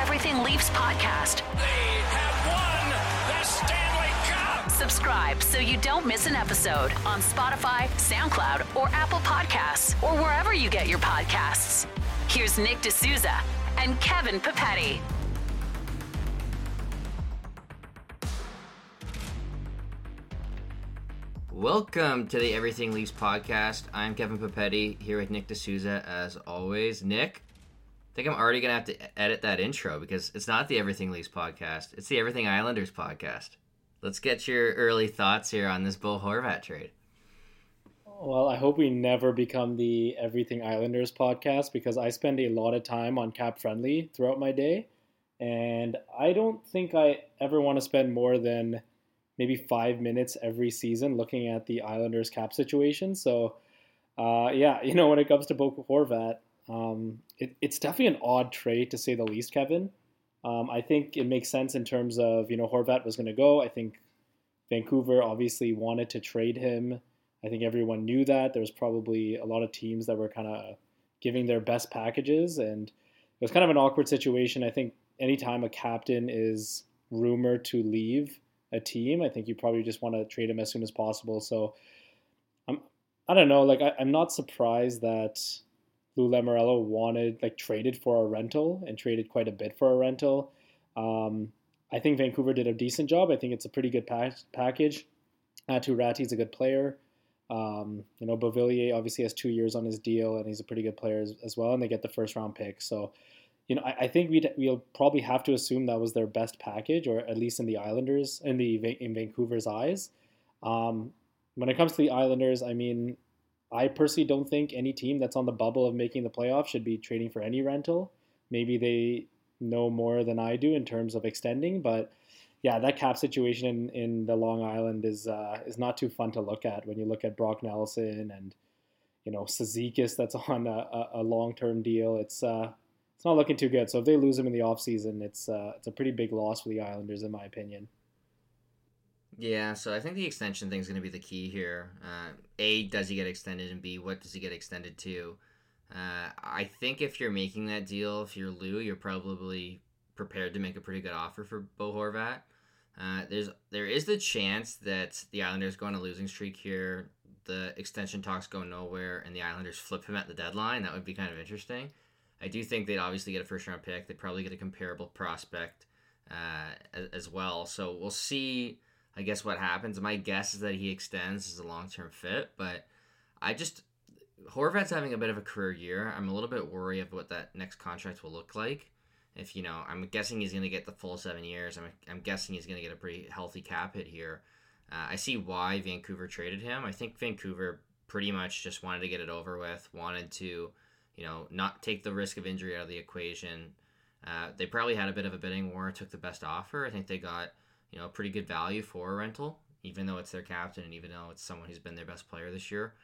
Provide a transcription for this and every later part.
Everything Leafs podcast. They have won the Stanley Cup. Subscribe so you don't miss an episode on Spotify, SoundCloud, or Apple Podcasts, or wherever you get your podcasts. Here's Nick D'Souza and Kevin Papetti. Welcome to the Everything Leafs podcast. I'm Kevin Papetti here with Nick D'Souza as always. Nick, I think I'm already to have to edit that intro because it's not the Everything Leafs podcast. It's the Everything Islanders podcast. Let's get your early thoughts here on this Bo Horvat trade. Well, I hope we never become the Everything Islanders podcast because I spend a lot of time on Cap Friendly throughout my day. And I don't think I ever want to spend more than maybe five minutes every season looking at the Islanders cap situation. So, uh, yeah, you know, when it comes to Bo Horvat, um, it, it's definitely an odd trade to say the least, Kevin. Um, I think it makes sense in terms of, you know, Horvat was going to go. I think Vancouver obviously wanted to trade him. I think everyone knew that. There was probably a lot of teams that were kind of giving their best packages, and it was kind of an awkward situation. I think anytime a captain is rumored to leave, a team. I think you probably just want to trade him as soon as possible. So I'm I don't know, like I, am not surprised that Lou Lamoriello wanted like traded for a rental and traded quite a bit for a rental. Um, I think Vancouver did a decent job. I think it's a pretty good pack- package. Aatu is a good player. Um, you know, Beauvillier obviously has two years on his deal, and he's a pretty good player as, as well. And they get the first round pick. So you know, I, I think we'd we'll probably have to assume that was their best package, or at least in the Islanders, in the in Vancouver's eyes. Um, when it comes to the Islanders, I mean, I personally don't think any team that's on the bubble of making the playoffs should be trading for any rental. Maybe they know more than I do in terms of extending, but yeah, that cap situation in, in the Long Island is uh, is not too fun to look at when you look at Brock Nelson and you know Cizikas that's on a, a long term deal. It's uh, it's not looking too good. So if they lose him in the offseason, it's uh, it's a pretty big loss for the Islanders, in my opinion. Yeah, so I think the extension thing is going to be the key here. Uh, a, does he get extended, and B, what does he get extended to? Uh, I think if you're making that deal, if you're Lou, you're probably prepared to make a pretty good offer for Bo Horvat. Uh, there's there is the chance that the Islanders go on a losing streak here. The extension talks go nowhere, and the Islanders flip him at the deadline. That would be kind of interesting. I do think they'd obviously get a first round pick. They'd probably get a comparable prospect uh, as well. So we'll see, I guess, what happens. My guess is that he extends as a long term fit, but I just. Horvat's having a bit of a career year. I'm a little bit worried of what that next contract will look like. If you know, I'm guessing he's going to get the full seven years. I'm, I'm guessing he's going to get a pretty healthy cap hit here. Uh, I see why Vancouver traded him. I think Vancouver pretty much just wanted to get it over with, wanted to you know, not take the risk of injury out of the equation. Uh, they probably had a bit of a bidding war, took the best offer. I think they got, you know, pretty good value for a rental, even though it's their captain and even though it's someone who's been their best player this year.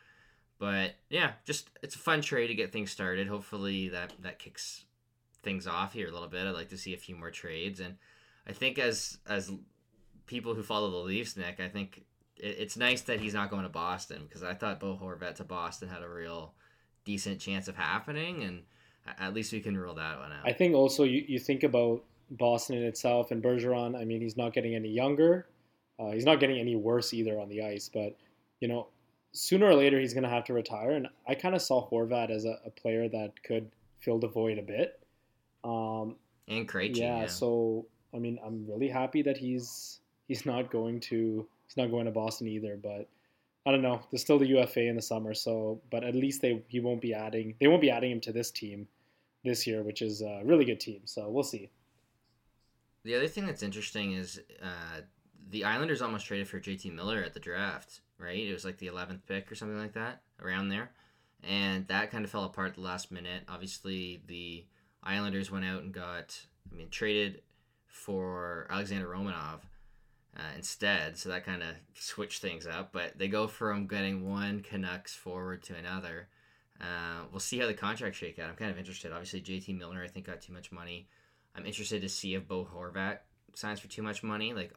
But yeah, just it's a fun trade to get things started. Hopefully that that kicks things off here a little bit. I'd like to see a few more trades, and I think as as people who follow the Leafs, Nick, I think it's nice that he's not going to Boston because I thought Bo Horvat to Boston had a real decent chance of happening, and at least we can rule that one out. I think also you, you think about Boston in itself and Bergeron. I mean, he's not getting any younger. Uh, he's not getting any worse either on the ice, but you know, sooner or later he's going to have to retire. And I kind of saw Horvat as a, a, player that could fill the void a bit. Um, and Krejci, yeah, yeah. So I mean, I'm really happy that he's he's not going to he's not going to Boston either. But I don't know. There's still the UFA in the summer, so but at least they he won't be adding they won't be adding him to this team this year, which is a really good team. So we'll see. The other thing that's interesting is uh, the Islanders almost traded for JT Miller at the draft, right? It was like the 11th pick or something like that, around there. And that kind of fell apart the last minute. Obviously, the Islanders went out and got, I mean, traded for Alexander Romanov uh, instead. So that kind of switched things up. But they go from getting one Canucks forward to another. Uh, we'll see how the contracts shake out. I'm kind of interested. Obviously, JT Miller, I think, got too much money. I'm interested to see if Bo Horvat signs for too much money. Like,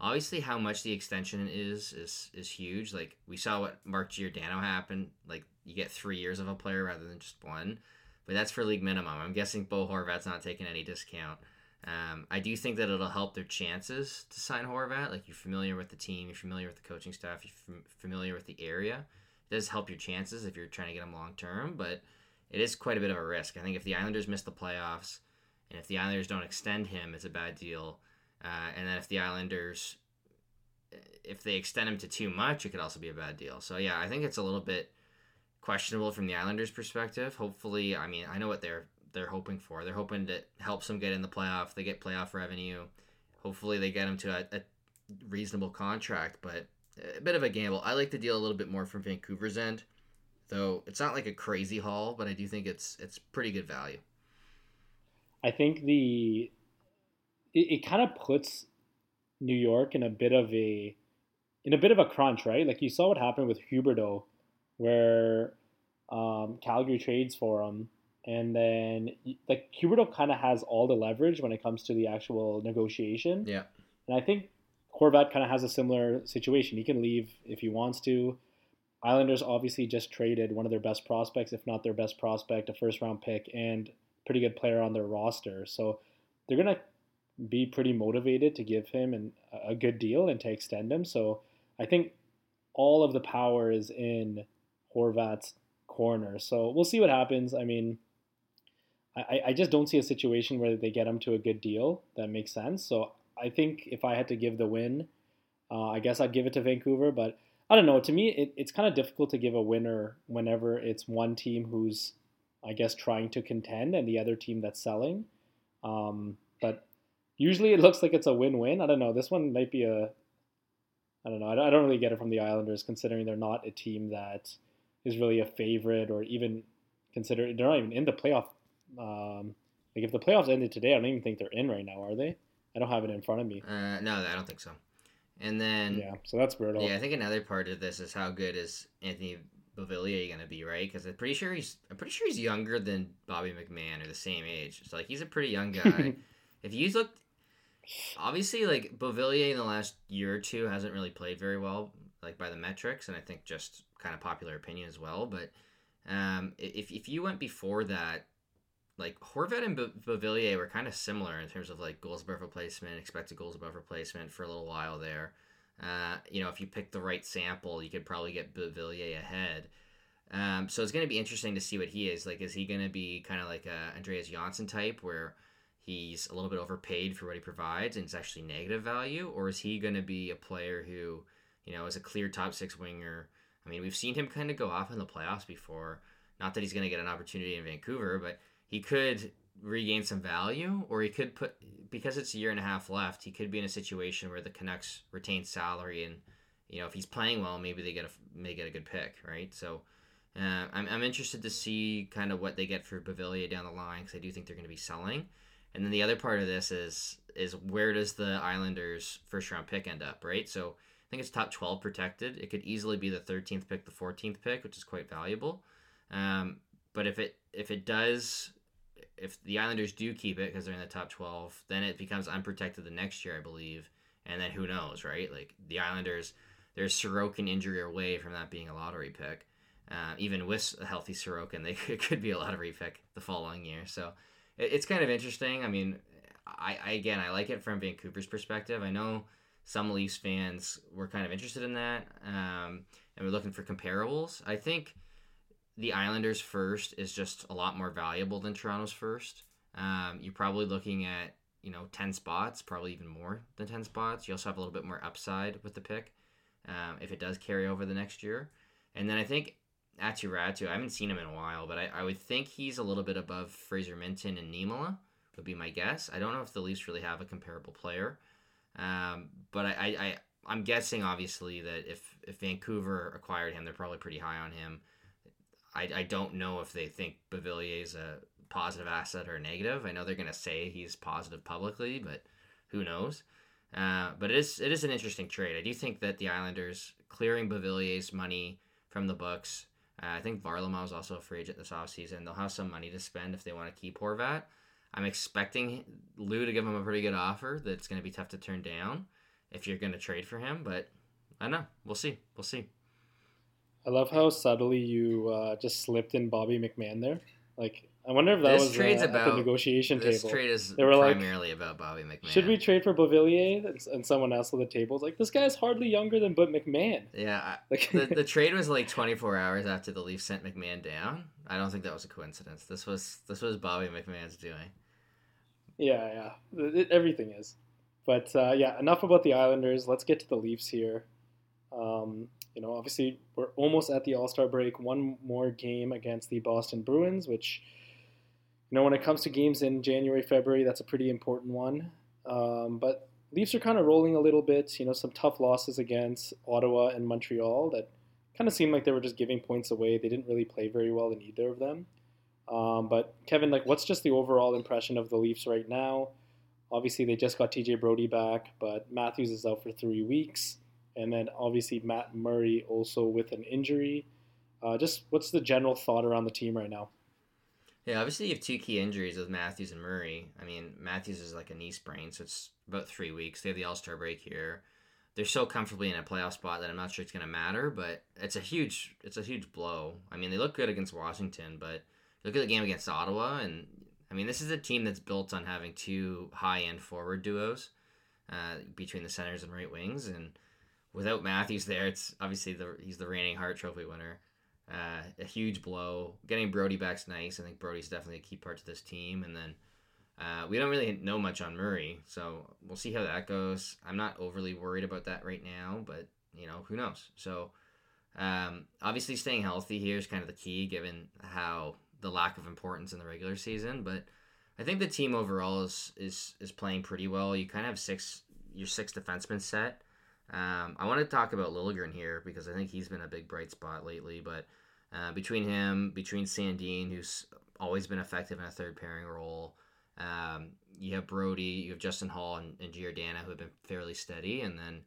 obviously, how much the extension is is is huge. Like, we saw what Mark Giordano happened. Like, you get three years of a player rather than just one. But that's for league minimum. I'm guessing Bo Horvat's not taking any discount. Um, I do think that it'll help their chances to sign Horvat. Like you're familiar with the team, you're familiar with the coaching staff, you're f- familiar with the area. It does help your chances if you're trying to get them long term, but it is quite a bit of a risk. I think if the Islanders miss the playoffs, and if the Islanders don't extend him, it's a bad deal. Uh, and then if the Islanders, if they extend him to too much, it could also be a bad deal. So yeah, I think it's a little bit questionable from the Islanders' perspective. Hopefully, I mean, I know what they're they're hoping for. They're hoping to help them get in the playoff. They get playoff revenue. Hopefully, they get him to a, a reasonable contract, but a bit of a gamble. I like the deal a little bit more from Vancouver's end, though it's not like a crazy haul, but I do think it's it's pretty good value. I think the it, it kind of puts New York in a bit of a in a bit of a crunch, right? Like you saw what happened with Huberdeau, where um, Calgary trades for him, and then like Huberdeau kind of has all the leverage when it comes to the actual negotiation. Yeah, and I think Horvat kind of has a similar situation. He can leave if he wants to. Islanders obviously just traded one of their best prospects, if not their best prospect, a first round pick, and pretty good player on their roster. So they're gonna be pretty motivated to give him an, a good deal and to extend him. So I think all of the power is in Horvat's corner. So we'll see what happens. I mean, I, I just don't see a situation where they get him to a good deal that makes sense. So I think if I had to give the win, uh, I guess I'd give it to Vancouver. But I don't know. To me, it, it's kind of difficult to give a winner whenever it's one team who's I guess, trying to contend and the other team that's selling. Um, but usually it looks like it's a win-win. I don't know. This one might be a. I don't know. I don't really get it from the Islanders, considering they're not a team that is really a favorite, or even consider they're not even in the playoff. Um, like if the playoffs ended today, I don't even think they're in right now, are they? I don't have it in front of me. Uh, no, I don't think so. And then yeah, so that's brutal. Yeah, I think another part of this is how good is Anthony Beauvillier going to be, right? Because I'm pretty sure he's I'm pretty sure he's younger than Bobby McMann or the same age. So like he's a pretty young guy. if you look, obviously like Beauvillier in the last year or two hasn't really played very well, like by the metrics, and I think just kind of popular opinion as well. But um, if if you went before that, like Horvat and Beauvillier were kind of similar in terms of like goals above replacement, expected goals above replacement for a little while there. Uh, you know, if you pick the right sample, you could probably get Beauvillier ahead. Um, so it's going to be interesting to see what he is. Like, is he going to be kind of like a Andreas Johnsson type where he's a little bit overpaid for what he provides and it's actually negative value? Or is he going to be a player who, you know, is a clear top six winger? I mean, we've seen him kind of go off in the playoffs before. Not that he's going to get an opportunity in Vancouver, but he could regain some value, or he could put because it's a year and a half left. He could be in a situation where the Canucks retain salary, and you know if he's playing well, maybe they get a may get a good pick, right? So. Uh, I'm, I'm interested to see kind of what they get for Beauvillier down the line because I do think they're going to be selling. And then the other part of this is is where does the Islanders first round pick end up, right? So I think it's top 12 protected. It could easily be the 13th pick, the 14th pick, which is quite valuable. Um, but if it if it does if the Islanders do keep it because they're in the top 12, then it becomes unprotected the next year, I believe. And then who knows, right? Like the Islanders, there's Sorokin injury away from that being a lottery pick. Uh, even with a healthy Sorokin, they could, could be a lottery pick the following year. So it, it's kind of interesting. I mean, I, I again, I like it from Vancouver's perspective. I know some Leafs fans were kind of interested in that, um, and we're looking for comparables. I think the Islanders first is just a lot more valuable than Toronto's first. Um, you're probably looking at you know ten spots, probably even more than ten spots. You also have a little bit more upside with the pick um, if it does carry over the next year. And then I think Aatu Räty, I haven't seen him in a while, but I, I would think he's a little bit above Fraser Minten and Niemela would be my guess. I don't know if the Leafs really have a comparable player, um, but I, I, I I'm guessing obviously that if if Vancouver acquired him, they're probably pretty high on him. I, I don't know if they think Beauvillier is a positive asset or negative. I know they're going to say he's positive publicly, but who knows? Uh, but it is it is an interesting trade. I do think that the Islanders clearing Beauvillier's money from the books. Uh, I think Varlamov is also a free agent this offseason. They'll have some money to spend if they want to keep Horvat. I'm expecting Lou to give him a pretty good offer that's going to be tough to turn down if you're going to trade for him. But I don't know. We'll see. We'll see. I love how subtly you uh, just slipped in Bobby McMann there. Like I wonder if that This was trade's uh, at about- the negotiation This table. This trade is They were like, primarily about Bobby McMann. Should we trade for Beauvillier? And- And someone else at the table was like, "This guy's hardly younger than But McMann." Yeah, I- Like, the, the trade was like 24 hours after the Leafs sent McMann down. I don't think that was a coincidence. This was this was Bobby McMann's doing. yeah, yeah, It- everything is. But uh, yeah, enough about the Islanders. Let's get to the Leafs here. Um, you know, obviously we're almost at the All Star break. One more game against the Boston Bruins, which you know when it comes to games in January, February, that's a pretty important one. Um, but Leafs are kind of rolling a little bit. You know, some tough losses against Ottawa and Montreal that kind of seemed like they were just giving points away. They didn't really play very well in either of them. Um, but Kevin, like, what's just the overall impression of the Leafs right now? Obviously, they just got TJ Brodie back, but Matthews is out for three weeks, and then obviously Matt Murray also with an injury. Uh, just what's the general thought around the team right now? Yeah, obviously you have two key injuries with Matthews and Murray. I mean, Matthews is like a knee sprain, so it's about three weeks. They have the All Star break here. They're so comfortably in a playoff spot that I'm not sure it's going to matter, but it's a huge it's a huge blow. I mean, they look good against Washington, but look at the game against Ottawa, and I mean, this is a team that's built on having two high end forward duos uh, between the centers and right wings, and without Matthews there, it's obviously the he's the reigning Hart Trophy winner. Uh, a huge blow. Getting Brodie back's nice. I think Brodie's definitely a key part to this team. And then uh, we don't really know much on Murray, so we'll see how that goes. I'm not overly worried about that right now, but you know who knows. So um, obviously, staying healthy here is kind of the key, given how the lack of importance in the regular season. But I think the team overall is is is playing pretty well. You kind of have six your six defensemen set. Um, I want to talk about Liljegren here because I think he's been a big bright spot lately. But uh, between him, between Sandin, who's always been effective in a third pairing role, um, you have Brodie, you have Justin Holl and, and Giordano who have been fairly steady, and then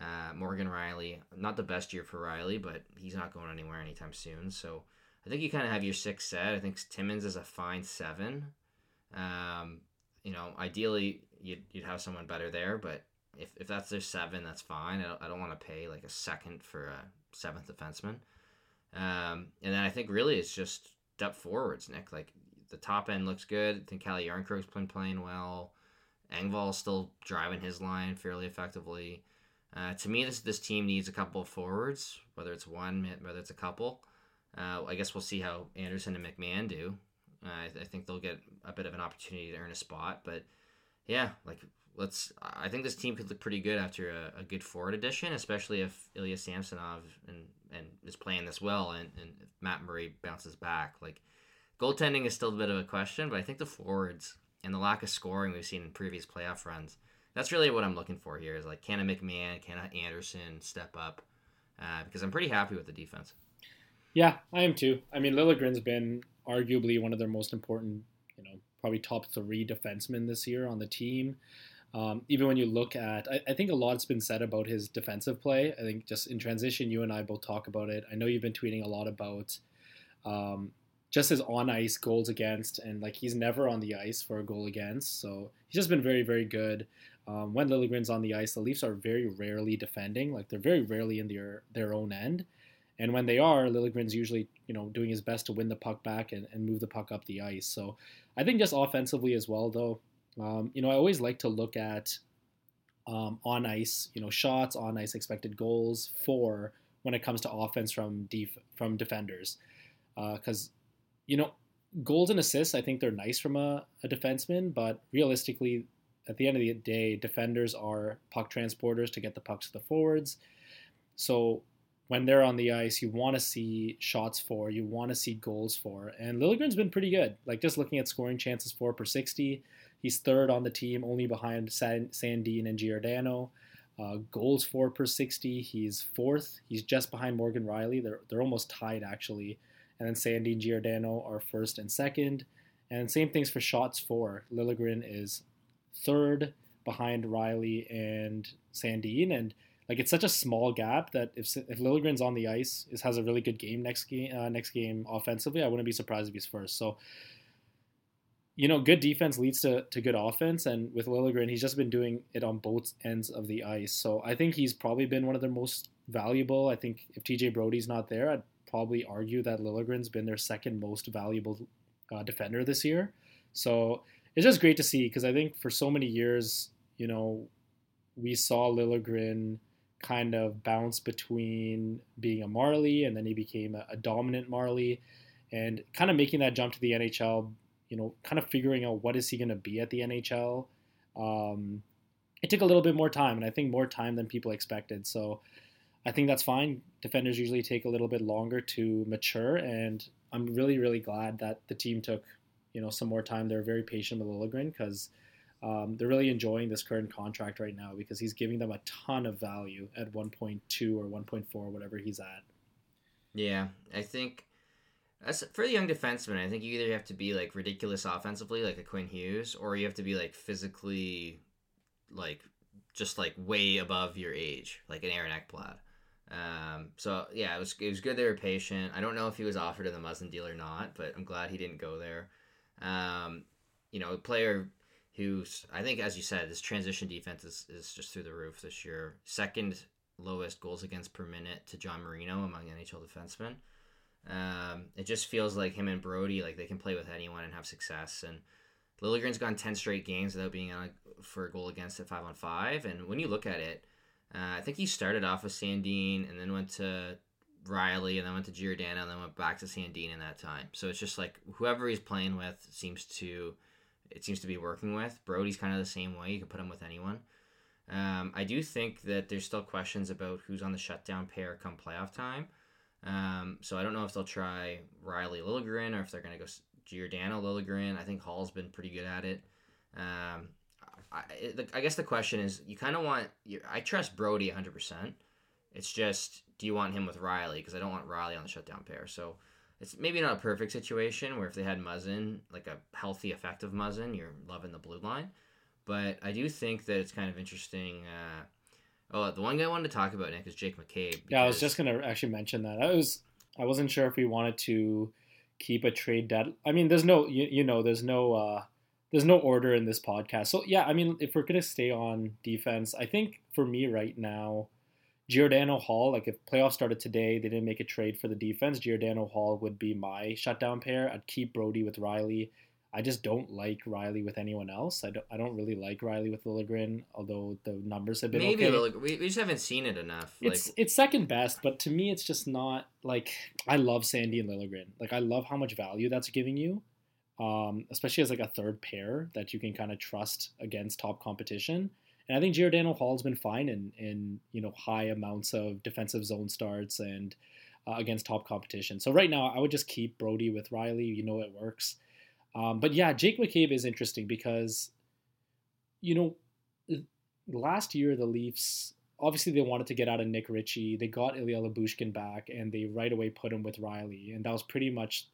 uh, Morgan Rielly. Not the best year for Rielly, but he's not going anywhere anytime soon. So I think you kind of have your six set. I think Timmins is a fine seven. Um, you know, ideally you'd, you'd have someone better there, but if, if that's their seven, that's fine. I don't, don't want to pay like a second for a seventh defenseman. Um, and then I think really it's just depth forwards, Nick. Like the top end looks good. I think Calle Järnkrok's been playing well. Engvall's still driving his line fairly effectively. Uh, to me, this this team needs a couple of forwards, whether it's one, whether it's a couple. Uh, I guess we'll see how Anderson and McMann do. Uh, I, I think they'll get a bit of an opportunity to earn a spot, but yeah, like let's. I think this team could look pretty good after a, a good forward addition, especially if Ilya Samsonov and and is playing this well, and and Matt Murray bounces back. Like goaltending is still a bit of a question, but I think the forwards and the lack of scoring we've seen in previous playoff runs. That's really what I'm looking for here. Is like can a McMann, can a Anderson step up? Uh, because I'm pretty happy with the defense. Yeah, I am too. I mean, Liljegren's been arguably one of their most important, you know, probably top three defensemen this year on the team. Um, even when you look at, I, I, think a lot's been said about his defensive play. I think just in transition, you and I both talk about it. I know you've been tweeting a lot about um, just his on ice goals against, and like he's never on the ice for a goal against. So he's just been very, very good. Um, when Liljegren's on the ice, the Leafs are very rarely defending. Like they're very rarely in their their own end. And when they are, Liljegren's usually, you know, doing his best to win the puck back and, and move the puck up the ice. So I think just offensively as well, though, um, you know, I always like to look at um, on ice, you know, shots, on ice expected goals for when it comes to offense from def- from defenders, because uh, you know, goals and assists, I think they're nice from a, a defenseman, but realistically, at the end of the day, defenders are puck transporters to get the pucks to the forwards. So when they're on the ice, you want to see shots for, you want to see goals for. And Liljegren's been pretty good. Like just looking at scoring chances for per 60, he's third on the team, only behind San- Sandin and Giordano. Uh, goals for per 60, he's fourth. He's just behind Morgan Rielly. They're, they're almost tied, actually. And then Sandin and Giordano are first and second. And same things for shots for. Liljegren is third behind Rielly and Sandin. And like it's such a small gap that if if Liljegren's on the ice, is has a really good game next game uh, next game offensively, I wouldn't be surprised if he's first. So, you know, good defense leads to, to good offense, and with Liljegren, he's just been doing it on both ends of the ice. So I think he's probably been one of their most valuable. I think if TJ Brodie's not there, I'd probably argue that Liljegren's been their second most valuable uh, defender this year. So it's just great to see because I think for so many years, you know, we saw Liljegren kind of bounce between being a Marlie and then he became a, a dominant Marlie and kind of making that jump to the NHL, you know, kind of figuring out what is he going to be at the NHL. Um, it took a little bit more time, and I think more time than people expected. So I think that's fine. Defenders usually take a little bit longer to mature, and I'm really, really glad that the team took, you know, some more time. They're very patient with Liljegren because um, they're really enjoying this current contract right now because he's giving them a ton of value at 1.2 or 1.4, whatever he's at. Yeah, I think as for the young defenseman, I think you either have to be like ridiculous offensively, like a Quinn Hughes, or you have to be like physically, like just like way above your age, like an Aaron Ekblad. Um, so yeah, it was it was good they were patient. I don't know if he was offered in the Muzzin deal or not, but I'm glad he didn't go there. Um, you know, a player who's I think as you said, this transition defense is, is just through the roof this year. Second lowest goals against per minute to John Marino among NHL defensemen. Um, it just feels like him and Brodie, like they can play with anyone and have success. And Liljegren's gone 10 straight games without being on a, for a goal against at 5 on 5. And when you look at it, uh, I think he started off with Sandin and then went to Rielly and then went to Giordano and then went back to Sandin in that time. So it's just like whoever he's playing with seems to it seems to be working with. Brodie's kind of the same way. You can put him with anyone. Um, I do think that there's still questions about who's on the shutdown pair come playoff time. Um, so I don't know if they'll try Rielly Liljegren or if they're going to go Giordano Liljegren. I think Holl's been pretty good at it. Um, I, I, guess the question is, you kind of want. I trust Brodie 100%. It's just, do you want him with Rielly? Because I don't want Rielly on the shutdown pair. So it's maybe not a perfect situation where if they had Muzzin, like a healthy, effective Muzzin, you're loving the blue line. But I do think that it's kind of interesting. Uh, Oh, the one guy I wanted to talk about Nick is Jake McCabe. Because... Yeah, I was just gonna actually mention that. I was I wasn't sure if we wanted to keep a trade dead. I mean, there's no you, you know there's no uh, there's no order in this podcast. So yeah, I mean, if we're gonna stay on defense, I think for me right now, Giordano Holl. Like if playoffs started today, they didn't make a trade for the defense. Giordano Holl would be my shutdown pair. I'd keep Brodie with Rielly. I just don't like Rielly with anyone else. I don't. I don't really like Rielly with Liljegren, although the numbers have been maybe okay. we, we just haven't seen it enough. It's like, it's second best, but to me, it's just not like I love Sandin Liljegren. Like I love how much value that's giving you, um, especially as like a third pair that you can kind of trust against top competition. And I think Giordano Holl's been fine in in you know high amounts of defensive zone starts and uh, against top competition. So right now, I would just keep Brodie with Rielly. You know it works. Um, but yeah, Jake McCabe is interesting because, you know, last year the Leafs obviously they wanted to get out of Nick Ritchie. They got Ilya Lyubushkin back, and they right away put him with Rielly, and that was pretty much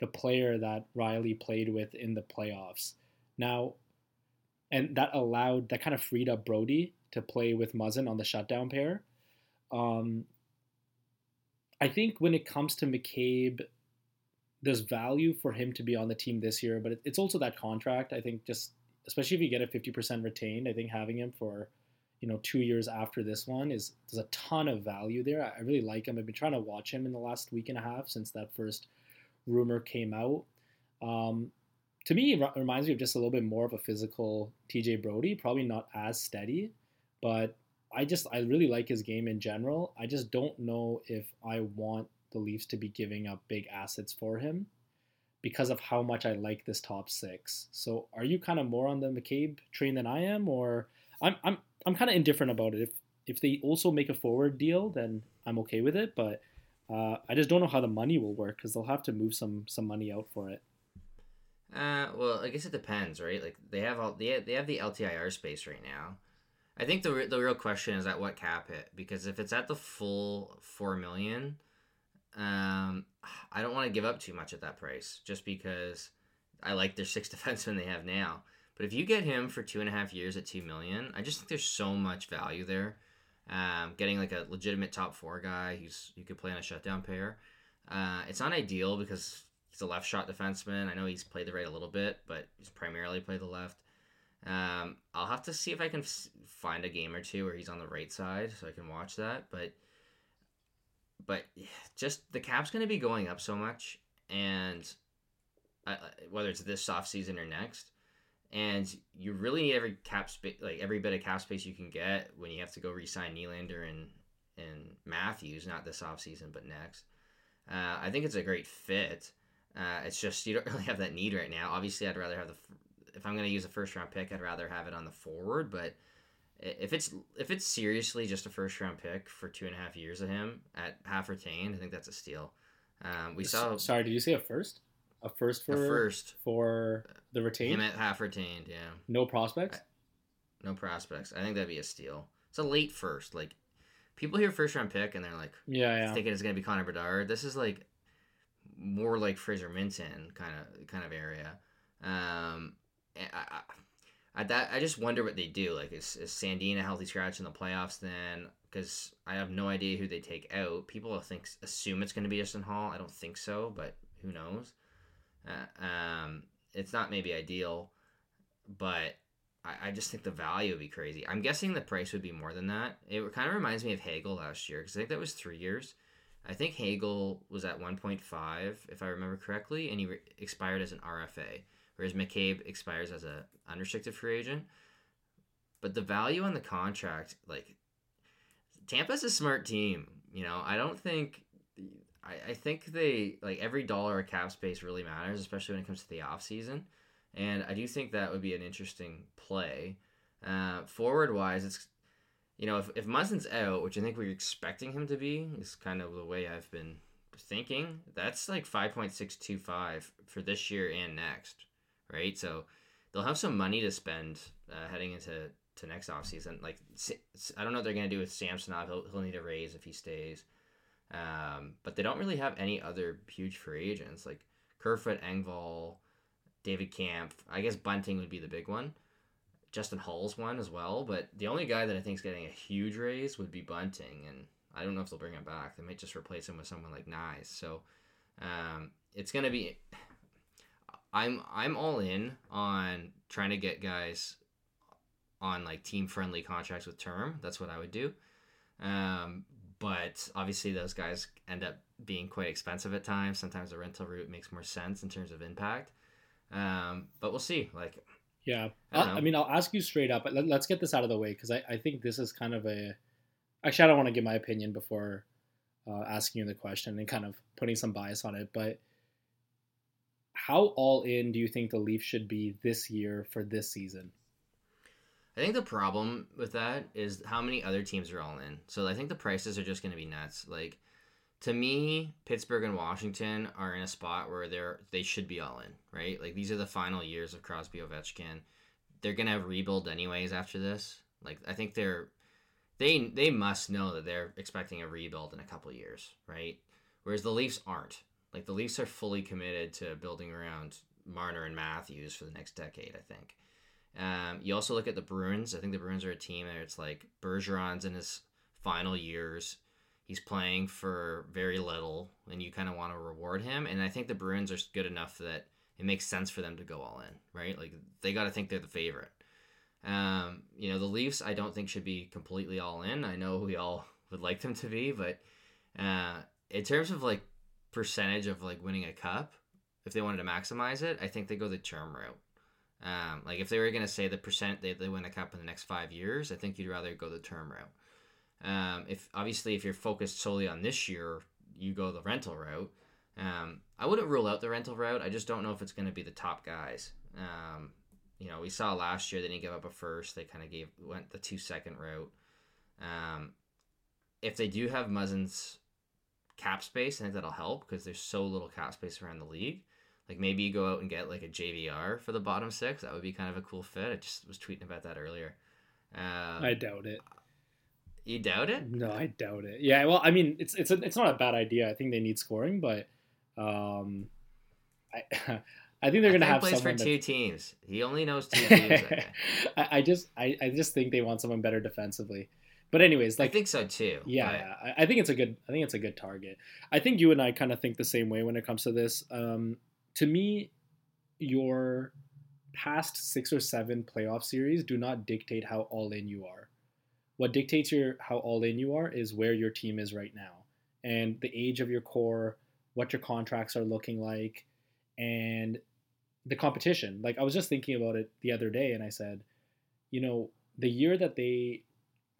the player that Rielly played with in the playoffs. Now, and that allowed that kind of freed up Brodie to play with Muzzin on the shutdown pair. Um, I think when it comes to McCabe, there's value for him to be on the team this year, but it's also that contract. I think just especially if you get a 50% retained, I think having him for you know two years after this one is there's a ton of value there. I really like him. I've been trying to watch him in the last week and a half since that first rumor came out. Um, to me, it reminds me of just a little bit more of a physical TJ Brodie, Probably not as steady, but I just I really like his game in general. I just don't know if I want the Leafs to be giving up big assets for him because of how much I like this top six. So are you kind of more on the McCabe train than I am, or I'm I'm I'm kind of indifferent about it. If if they also make a forward deal, then I'm okay with it. But uh, I just don't know how the money will work because they'll have to move some some money out for it. Uh, well, I guess it depends, right? Like they have all they have, they have the LTIR space right now. I think the the real question is at what cap hit because if it's at the full four million, um, I don't want to give up too much at that price just because I like their six defensemen they have now. But if you get him for two and a half years at two million, I just think there's so much value there. Um, getting like a legitimate top four guy who's you could play on a shutdown pair. Uh, it's not ideal because he's a left shot defenseman. I know he's played the right a little bit, but he's primarily played the left. Um, I'll have to see if I can find a game or two where he's on the right side so I can watch that. But but just the cap's going to be going up so much, and uh, whether it's this off season or next. And you really need every cap space, like every bit of cap space you can get when you have to go re-sign Nylander and and Matthews, not this off season, but next. Uh, I think it's a great fit. Uh, it's just you don't really have that need right now. Obviously, I'd rather have the if I'm going to use a first round pick, I'd rather have it on the forward. But if it's if it's seriously just a first round pick for two and a half years of him at half retained, I think that's a steal. Um, we saw. Sorry, did you say a first? A first for a first for the retained. Him at half retained, yeah. No prospects. No prospects. I think that'd be a steal. It's a late first. Like people hear first round pick and they're like, yeah, yeah, thinking it's gonna be Connor Bedard. This is like more like Fraser Minten kind of kind of area. Um, I, I, I, that I just wonder what they do. Like, is, is Sandin a healthy scratch in the playoffs then? Because I have no idea who they take out. People think assume it's going to be Justin Holl. I don't think so, but who knows? Uh, um, it's not maybe ideal, but I, I just think the value would be crazy. I'm guessing the price would be more than that. It kind of reminds me of Hagel last year because I think that was three years. I think Hagel was at 1.5, if I remember correctly, and he re- expired as an RFA, whereas McCabe expires as a unrestricted free agent. But the value on the contract, like Tampa's a smart team. You know, I don't think I, I think they like every dollar of cap space really matters, especially when it comes to the off season. And I do think that would be an interesting play. Uh, forward wise, it's you know, if, if Muzzin's out, which I think we're expecting him to be, is kind of the way I've been thinking, that's like 5.625 for this year and next, right? So they'll have some money to spend uh, heading into to next offseason. Like, I don't know what they're going to do with Samsonov. He'll, he'll need a raise if he stays. Um, but they don't really have any other huge free agents like Kerfoot, Engvall, David Kämpf. I guess Bunting would be the big one. Justin Holl's one as well, but the only guy that I think is getting a huge raise would be Bunting, and I don't know if they'll bring him back. They might just replace him with someone like Knies. So um, it's gonna be. I'm I'm all in on trying to get guys on like team friendly contracts with term. That's what I would do. Um, but obviously those guys end up being quite expensive at times. Sometimes the rental route makes more sense in terms of impact. Um, but we'll see. Like yeah, I, I, mean, I'll ask you straight up. Let, us get this out of the way because I, I think this is kind of a. Actually, I don't want to give my opinion before uh, asking you the question and kind of putting some bias on it. But how all in do you think the Leafs should be this year for this season? I think the problem with that is how many other teams are all in. So I think the prices are just going to be nuts. Like to me, Pittsburgh and Washington are in a spot where they're they should be all in, right? Like these are the final years of Crosby Ovechkin. They're gonna rebuild anyways after this. Like I think they're they they must know that they're expecting a rebuild in a couple years, right? Whereas the Leafs aren't. Like the Leafs are fully committed to building around Marner and Matthews for the next decade. I think. Um, you also look at the Bruins. I think the Bruins are a team where it's like Bergeron's in his final years He's playing for very little, and you kind of want to reward him. And I think the Bruins are good enough that it makes sense for them to go all in, right? Like they got to think they're the favorite. Um, you know, the Leafs I don't think should be completely all in. I know we all would like them to be, but uh, in terms of like percentage of like winning a cup, if they wanted to maximize it, I think they go the term route. Um, like if they were gonna say the percent they, they win a cup in the next five years, I think you'd rather go the term route. Um, if obviously if you're focused solely on this year, you go the rental route. Um, I wouldn't rule out the rental route. I just don't know if it's going to be the top guys. Um, you know, we saw last year they didn't give up a first. They kind of gave went the two second route. Um, if they do have Muzzin's cap space, I think that'll help because there's so little cap space around the league. Like maybe you go out and get like a JVR for the bottom six. That would be kind of a cool fit. I just was tweeting about that earlier. Um, I doubt it. You doubt it? No, I doubt it. Yeah, well, I mean, it's it's a, it's not a bad idea. I think they need scoring, but um, I I think they're going to have plays for two teams. He only knows two teams. I, I, just I, I just think they want someone better defensively. But anyways, like I think so too. Yeah. I, I, think it's a good. I think it's a good target. I think you and I kind of think the same way when it comes to this. Um, to me, your past six or seven playoff series do not dictate how all in you are what dictates your how all in you are is where your team is right now and the age of your core, what your contracts are looking like, and the competition. Like I was just thinking about it the other day, and I said, you know, the year that they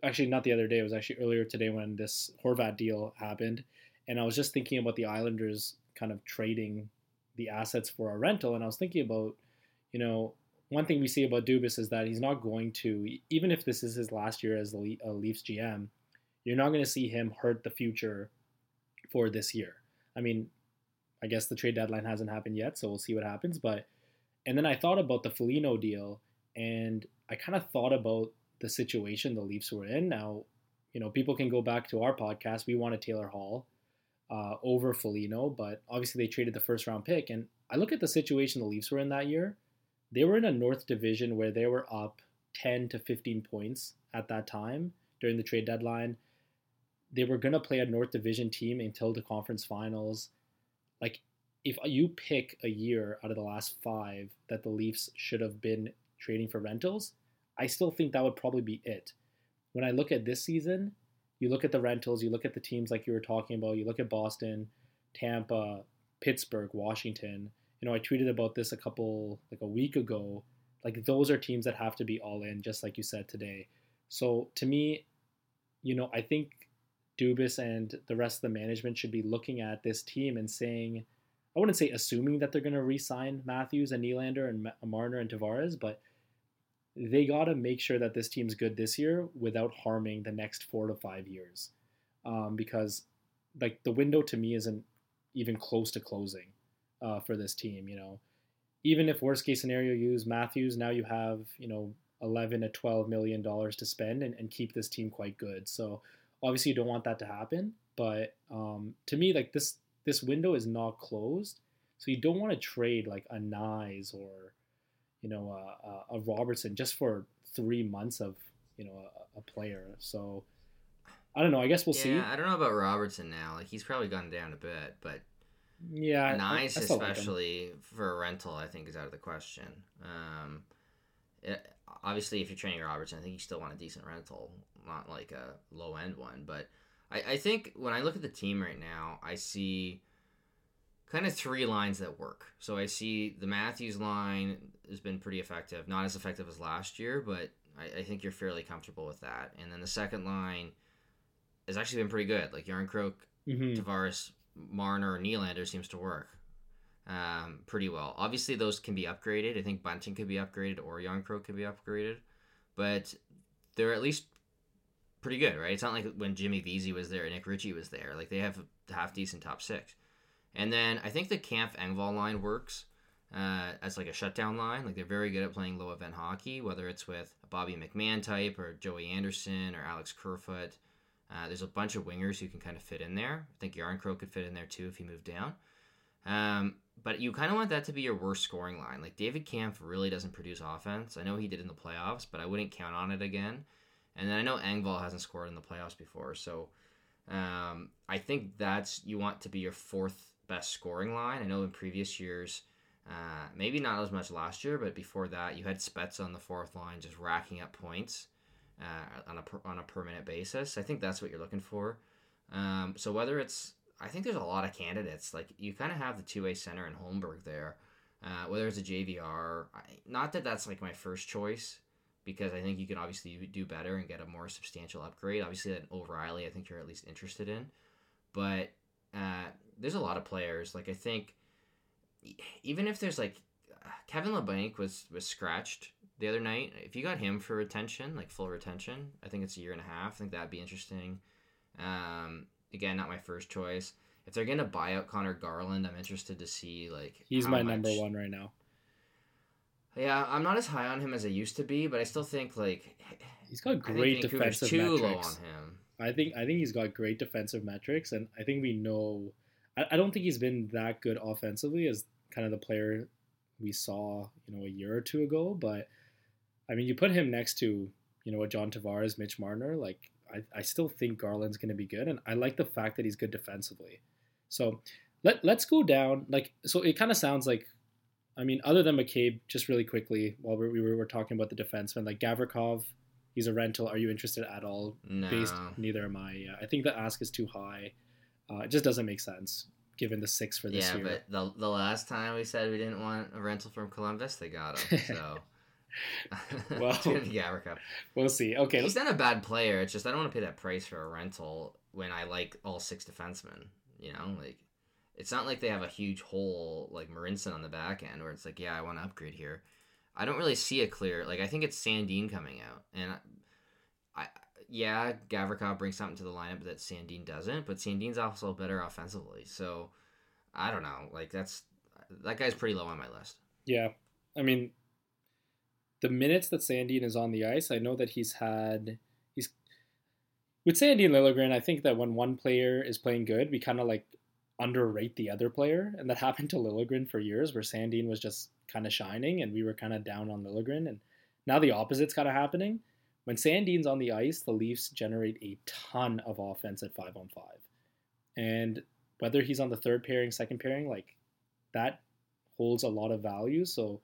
actually not the other day, it was actually earlier today when this Horvat deal happened, and I was just thinking about the Islanders kind of trading the assets for a rental, and I was thinking about, you know, one thing we see about Dubas is that he's not going to, even if this is his last year as the uh, Leafs GM, you're not going to see him hurt the future for this year. I mean, I guess the trade deadline hasn't happened yet, so we'll see what happens. But and then I thought about the Foligno deal, and I kind of thought about the situation the Leafs were in. Now, you know, people can go back to our podcast. We wanted Taylor Hall uh, over Foligno, but obviously they traded the first round pick. And I look at the situation the Leafs were in that year. They were in a North Division where they were up 10 to 15 points at that time during the trade deadline. They were going to play a North Division team until the conference finals. Like, if you pick a year out of the last five that the Leafs should have been trading for rentals, I still think that would probably be it. When I look at this season, you look at the rentals, you look at the teams like you were talking about, you look at Boston, Tampa, Pittsburgh, Washington. You know, I tweeted about this a couple, like a week ago. Like, those are teams that have to be all in, just like you said today. So, to me, you know, I think Dubas and the rest of the management should be looking at this team and saying, I wouldn't say assuming that they're going to re-sign Matthews and Nylander and Marner and Tavares, but they got to make sure that this team's good this year without harming the next four to five years, um, because like the window to me isn't even close to closing uh, for this team. You know, even if worst case scenario you use Matthews, now you have you know 11 to 12 million dollars to spend and, and keep this team quite good. So obviously you don't want that to happen, but um, to me like this this window is not closed. So you don't want to trade like a Knies or, you know, uh, uh, a, a Robertson just for three months of, you know, a, a player. So I don't know. I guess we'll see. yeah, see. I don't know about Robertson now. Like he's probably gone down a bit, but yeah, nice I, I especially like for a rental, I think is out of the question. Um, it, obviously, if you're training Robertson, I think you still want a decent rental, not like a low end one, but I, I think when I look at the team right now, I see kind of three lines that work. So I see the Matthews line has been pretty effective, not as effective as last year, but I, I think you're fairly comfortable with that. And then the second line has actually been pretty good. Like Järnkrok, mm-hmm. Tavares, Marner, Nylander seems to work um, pretty well. Obviously, those can be upgraded. I think Bunting could be upgraded or Järnkrok could be upgraded, but they're at least pretty good, right? It's not like when Jimmy Vesey was there and Nick Ritchie was there. Like they have half decent top six. And then I think the Kämpf Engvall line works uh, as like a shutdown line. Like they're very good at playing low event hockey, whether it's with a Bobby McMann type or Joey Anderson or Alex Kerfoot. Uh, there's a bunch of wingers who can kind of fit in there. I think Järnkrok could fit in there too if he moved down. Um, but you kind of want that to be your worst scoring line. Like David Kämpf really doesn't produce offense. I know he did in the playoffs, but I wouldn't count on it again. And then I know Engvall hasn't scored in the playoffs before, so um, I think that's you want to be your fourth best scoring line. I know in previous years, uh, maybe not as much last year, but before that, you had Spezza on the fourth line just racking up points uh, on a per, on a permanent basis. I think that's what you're looking for. Um, so whether it's, I think there's a lot of candidates. Like you kind of have the two way center in Holmberg there. Uh, whether it's a JVR, I, not that that's like my first choice because I think you can obviously do better and get a more substantial upgrade. Obviously, that O'Reilly, I think you're at least interested in, but uh, there's a lot of players. Like I think, even if there's like Kevin Labanc was was scratched the other night. If you got him for retention, like full retention, I think it's a year and a half. I think that'd be interesting. Um, again, not my first choice. If they're gonna buy out Conor Garland, I'm interested to see like he's my much... number one right now. Yeah, I'm not as high on him as I used to be, but I still think like he's got great defensive too metrics. low on him. I think I think he's got great defensive metrics, and I think we know. I, I don't think he's been that good offensively as kind of the player we saw, you know, a year or two ago. But I mean, you put him next to you know a John Tavares, Mitch Marner, like I, I still think Garland's going to be good, and I like the fact that he's good defensively. So let let's go down. Like so, it kind of sounds like I mean, other than McCabe, just really quickly, while we were, we were talking about the defenseman, like Gavrikov, he's a rental. Are you interested at all? No. Based, neither am I. Yeah, I think the ask is too high. Uh, it just doesn't make sense given the six for this yeah, year. Yeah, but the the last time we said we didn't want a rental from Columbus, they got him. So. Well, it's gonna be Gavrikov. we'll see. Okay, He's not a bad player. It's just I don't want to pay that price for a rental when I like all six defensemen. You know, like it's not like they have a huge hole like Marinson on the back end where it's like, yeah, I want to upgrade here. I don't really see a clear. Like I think it's Sandin coming out, and I, I yeah, Gavrikov brings something to the lineup that Sandin doesn't, but Sandin's also better offensively. So I don't know. Like that's that guy's pretty low on my list. Yeah, I mean, the minutes that Sandin is on the ice, I know that he's had he's with Sandin Liljegren. I think that when one player is playing good, we kind of like underrate the other player, and that happened to Liljegren for years, where Sandin was just kind of shining, and we were kind of down on Liljegren, and now the opposite's kind of happening. When Sandin's on the ice, the Leafs generate a ton of offense at five on five, and whether he's on the third pairing, second pairing, like that holds a lot of value. So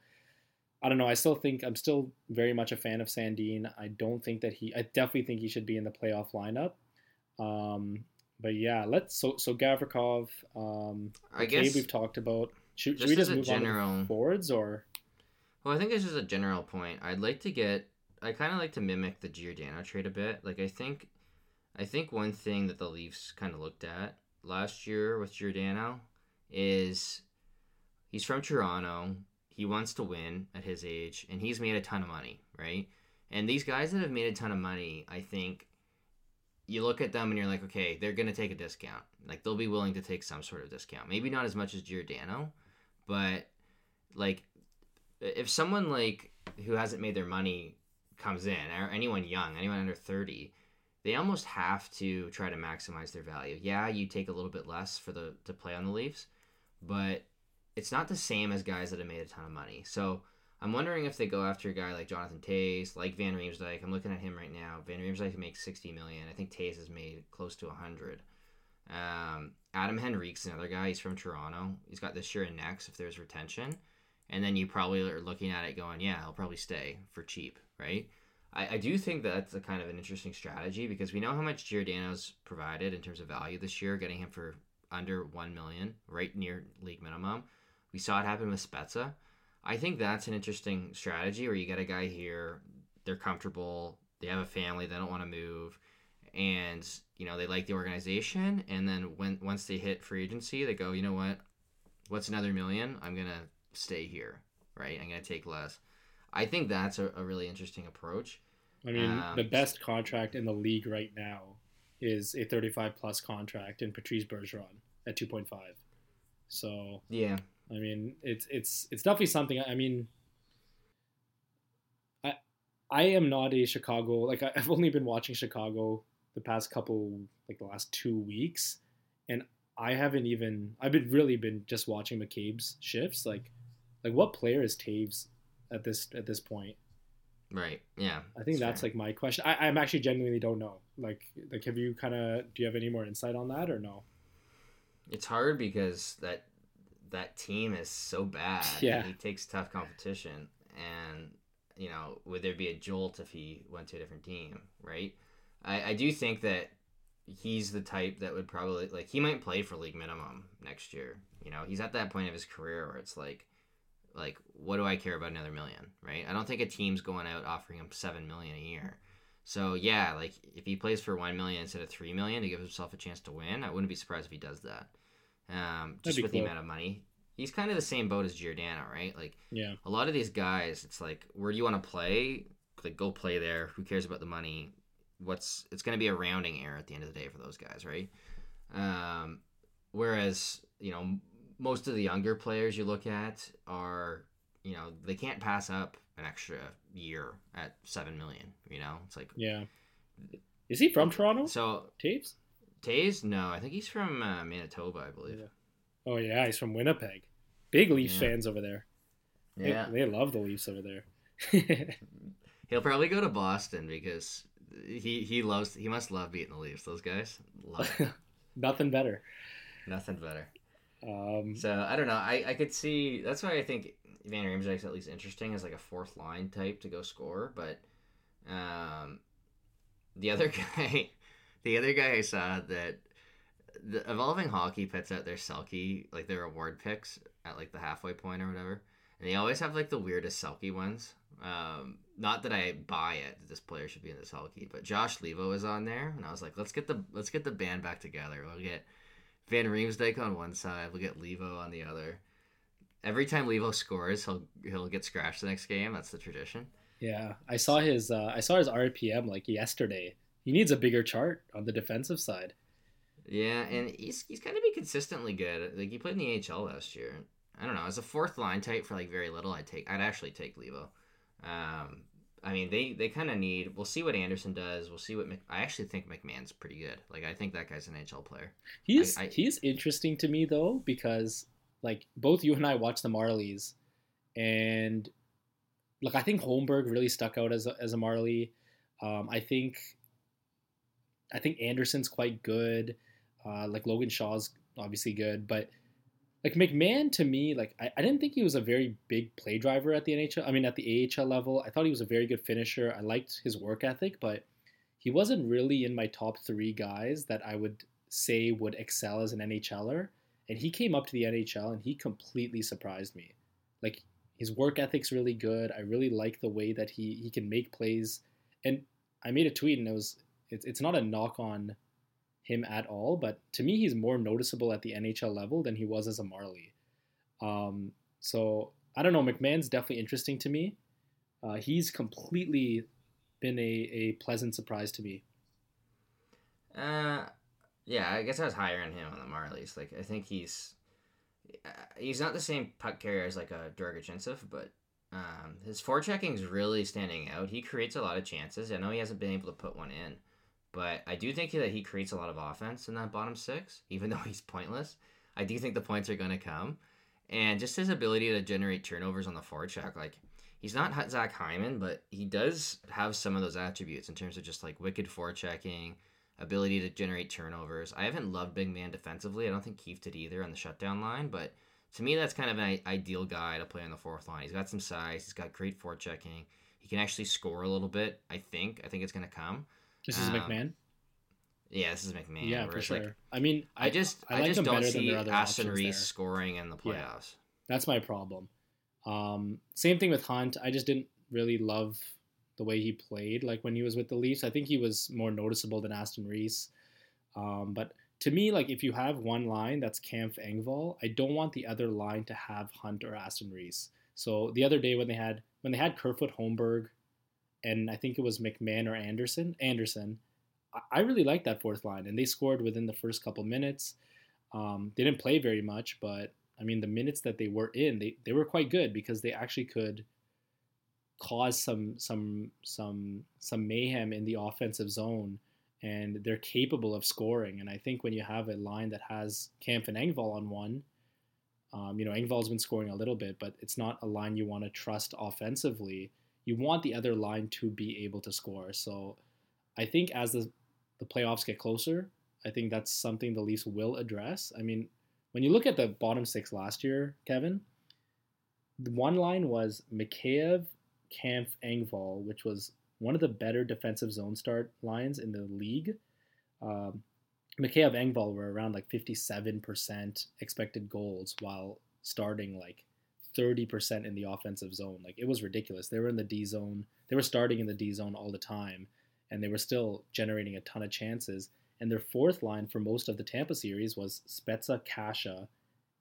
I don't know. I still think I'm still very much a fan of Sandin. I don't think that he. I definitely think he should be in the playoff lineup. Um, but yeah, let's. So so Gavrikov. Um, I guess we've talked about. Should, should we just as a on to general- forwards or? Well, I think this is a general point. I'd like to get. I kind of like to mimic the Giordano trade a bit. Like I think, I think one thing that the Leafs kind of looked at last year with Giordano is he's from Toronto. He wants to win at his age, and he's made a ton of money, right? And these guys that have made a ton of money, I think you look at them and you're like, okay, they're gonna take a discount. Like they'll be willing to take some sort of discount. Maybe not as much as Giordano, but like if someone like who hasn't made their money comes in, or anyone young, anyone under thirty, they almost have to try to maximize their value. Yeah, you take a little bit less for the to play on the Leafs, but it's not the same as guys that have made a ton of money. So I'm wondering if they go after a guy like Jonathan Toews, like Van Riemsdyk. I'm looking at him right now. Van Riemsdyk makes 60 million. I think Toews has made close to 100. Um, Adam Henrique's another guy. He's from Toronto. He's got this year and next if there's retention. And then you probably are looking at it going, yeah, I'll probably stay for cheap, right? I, I do think that's a kind of an interesting strategy because we know how much Giordano's provided in terms of value this year, getting him for under 1 million, right near league minimum. We saw it happen with Spezza. I think that's an interesting strategy where you get a guy here, they're comfortable, they have a family, they don't want to move, and you know they like the organization. And then when once they hit free agency, they go, you know what, what's another million? I'm gonna stay here, right? I'm gonna take less. I think that's a, a really interesting approach. I mean, Um, the best contract in the league right now is a 35 plus contract in Patrice Bergeron at 2.5. So Yeah, I mean, it's it's it's definitely something. I mean, I I am not a Chicago like I've only been watching Chicago the past couple like the last two weeks, and I haven't even I've been really been just watching McCabe's shifts. Like like what player is Toews at this at this point? right. Yeah, I think that's like my question. I, I'm actually genuinely don't know. Like like have you kind of do you have any more insight on that or no? It's hard because that that team is so bad. Yeah. He takes tough competition and you know, would there be a jolt if he went to a different team, right? I, I do think that he's the type that would probably like he might play for league minimum next year. You know, he's at that point of his career where it's like like what do I care about another million, right? I don't think a team's going out offering him seven million a year. So yeah, like if he plays for one million instead of three million to give himself a chance to win, I wouldn't be surprised if he does that. Um, just with the amount of money, he's kind of the same boat as Giordano, right? Like Yeah. a lot of these guys, it's like where do you want to play? Like go play there. Who cares about the money? What's it's going to be a rounding error at the end of the day for those guys, right? Um, whereas you know most of the younger players you look at are you know they can't pass up an extra year at seven million. You know, it's like Yeah. Is he from Toronto? so Toews? Toews. No, I think he's from uh, Manitoba, I believe. Yeah. Oh yeah, he's from Winnipeg. Big Leafs Yeah. fans over there. They- Yeah, They, love the Leafs over there. he'll probably go to Boston because he he loves he must love beating the Leafs. Those guys love it. Nothing better. nothing better. Um, So I don't know. I, I could see that's why I think Van Riemsdyk's at least interesting as like a fourth line type to go score. But um, the other guy, the other guy I saw that the evolving hockey puts out their Selke like their award picks at like the halfway point or whatever, and they always have like the weirdest Selke ones. Um, not that I buy it that this player should be in this Selke, but Josh Leivo is on there, and I was like, let's get the let's get the band back together. We'll get Van Riemsdyk on one side, we'll get Leivo on the other. Every time Leivo scores, he'll he'll get scratched the next game. That's the tradition. Yeah, I saw his uh, I saw his RPM like yesterday. He needs a bigger chart on the defensive side. Yeah, and he's he's going to be consistently good. Like he played in the AHL last year. I don't know. As a fourth line type for like very little, I'd take. I'd actually take Leivo. Um, I mean, they they kind of need. We'll see what Anderson does. We'll see what Mc, I actually think McMann's pretty good. Like I think that guy's an NHL player. He's I, I, he's interesting to me though because like both you and I watched the Marlies, and look, I think Holmberg really stuck out as a, as a Marlie. Um, I think I think Anderson's quite good. Uh, like Logan Shaw's obviously good, but like McMann to me, like I, I didn't think he was a very big play driver at the NHL. I mean, at the AHL level, I thought he was a very good finisher. I liked his work ethic, but he wasn't really in my top three guys that I would say would excel as an NHLer. And he came up to the NHL and he completely surprised me. Like his work ethic's really good. I really like the way that he he can make plays. And I made a tweet and it was it's it's not a knock on him at all, but to me, he's more noticeable at the NHL level than he was as a Marlie. Um, so I don't know. McMann's definitely interesting to me. Uh, he's completely been a, a pleasant surprise to me. Uh, yeah, I guess I was higher on him on the Marlies. Like, I think he's uh, he's not the same puck carrier as like a Dragic but um, his forechecking is really standing out. He creates a lot of chances. I know he hasn't been able to put one in, but I do think that he creates a lot of offense in that bottom six, even though he's pointless. I do think the points are going to come. And just his ability to generate turnovers on the forecheck, like he's not Zach Hyman, but he does have some of those attributes in terms of just like wicked forechecking, ability to generate turnovers. I haven't loved big man defensively. I don't think Keefe did either on the shutdown line, but to me, that's kind of an ideal guy to play on the fourth line. He's got some size. He's got great forechecking. He can actually score a little bit. I think. I think it's going to come. This is um, McMann. Yeah, this is McMann. Yeah, for sure. Like, I mean, I, I just I, I like just don't see Aston Reese scoring in the playoffs. Yeah, that's my problem. Um, same thing with Hunt. I just didn't really love the way he played. Like when he was with the Leafs, I think he was more noticeable than Aston Reese. Um, but to me, like if you have one line that's Kämpf Engvall, I don't want the other line to have Hunt or Aston Reese. So the other day when they had when they had Kerfoot Holmberg, and I think it was McMann or Anderson. Anderson, I really liked that fourth line, and they scored within the first couple minutes. Um, they didn't play very much, but I mean the minutes that they were in, they, they were quite good because they actually could cause some some some some mayhem in the offensive zone, and they're capable of scoring. And I think when you have a line that has Kämpf and Engvall on one, um, you know Engvall's been scoring a little bit, but it's not a line you want to trust offensively you want the other line to be able to score. So I think as the the playoffs get closer, I think that's something the Leafs will address. I mean, when you look at the bottom six last year, Kevin, the one line was Mikheyev, Kämpf, Engvall, which was one of the better defensive zone start lines in the league. Um, Mikheyev, Engvall were around like 57% expected goals while starting like 30% in the offensive zone. Like it was ridiculous. They were in the D zone. They were starting in the D zone all the time and they were still generating a ton of chances. And their fourth line for most of the Tampa series was Spezza, Kasha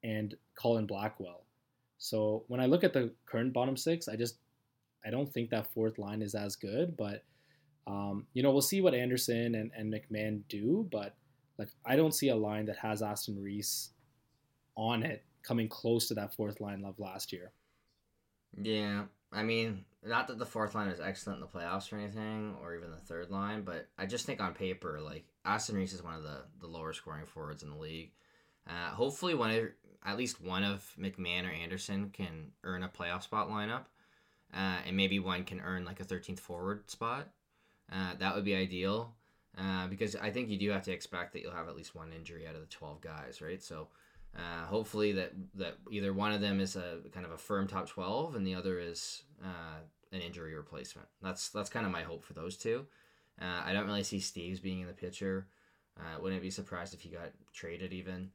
and Colin Blackwell. So when I look at the current bottom six, I just I don't think that fourth line is as good. But um, you know we'll see what Anderson and, and McMann do. But like I don't see a line that has Aston Reese on it coming close to that fourth line of last year. Yeah, I mean, not that the fourth line is excellent in the playoffs or anything, or even the third line, but I just think on paper, like Aston Reese is one of the the lower scoring forwards in the league. Uh, hopefully, one of, at least one of McMann or Anderson can earn a playoff spot lineup, uh, and maybe one can earn like a 13th forward spot. Uh, that would be ideal. Uh, because I think you do have to expect that you'll have at least one injury out of the 12 guys, right? So uh, hopefully that that either one of them is a kind of a firm top 12 and the other is uh, an injury replacement. That's that's kind of my hope for those two. Uh, I don't really see Steeves being in the picture. Uh, wouldn't be surprised if he got traded even.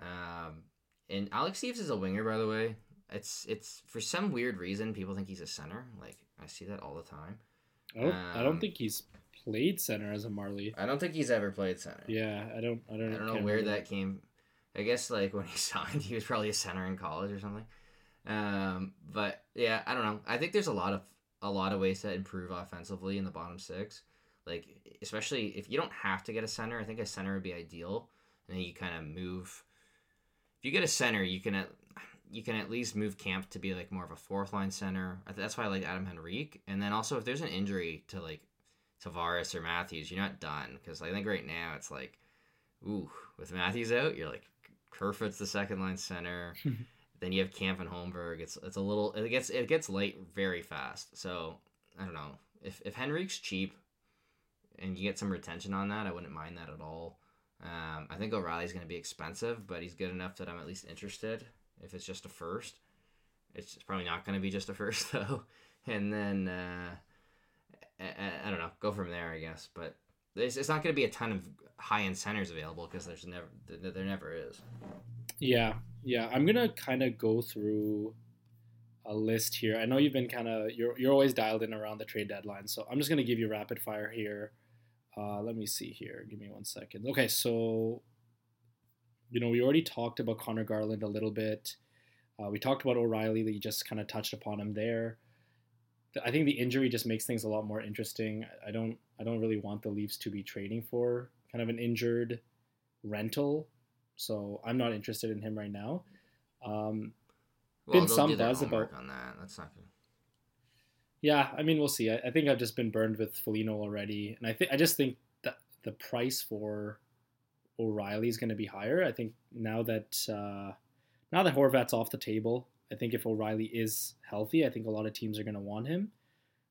Um, and Alex Steeves is a winger, by the way. It's it's for some weird reason people think he's a center. Like I see that all the time. I don't. I don't Um, think he's played center as a Marlie. I don't think he's ever played center. Yeah, I don't. I don't. I don't know where remember that came. I guess like when he signed, he was probably a center in college or something. Um, but yeah, I don't know. I think there's a lot of a lot of ways to improve offensively in the bottom six. Like especially if you don't have to get a center, I think a center would be ideal, and then you kind of move. If you get a center, you can at you can at least move Kämpf to be like more of a fourth line center. That's why I like Adam Henrique. And then also if there's an injury to like Tavares or Matthews, you're not done because I think right now it's like, ooh, with Matthews out, you're like Kerfoot's the second line center. then you have Kämpf and Holmberg. It's it's a little it gets it gets late very fast. So I don't know if if Henrique's cheap, and you get some retention on that, I wouldn't mind that at all. Um, I think O'Reilly's going to be expensive, but he's good enough that I'm at least interested. If it's just a first, it's probably not going to be just a first though. And then uh, I, I- I don't know, go from there, I guess. But it's, it's not going to be a ton of high end centers available because there's never there, never is. Yeah, yeah. I'm gonna kind of go through a list here. I know you've been kind of you're you're always dialed in around the trade deadline, so I'm just gonna give you rapid fire here. Uh, let me see here. Give me one second. Okay, so you know we already talked about Conor Garland a little bit. Uh, we talked about O'Reilly. That you just kind of touched upon him there. I think the injury just makes things a lot more interesting. I don't I don't really want the Leafs to be trading for kind of an injured rental, so I'm not interested in him right now. Um, Been some buzz about- on that. That's not good. yeah, I mean we'll see. I, I think I've just been burned with Foligno already, and I think I just think that the price for O'Reilly is going to be higher. I think now that uh, now that Horvat's off the table, I think if O'Reilly is healthy, I think a lot of teams are going to want him.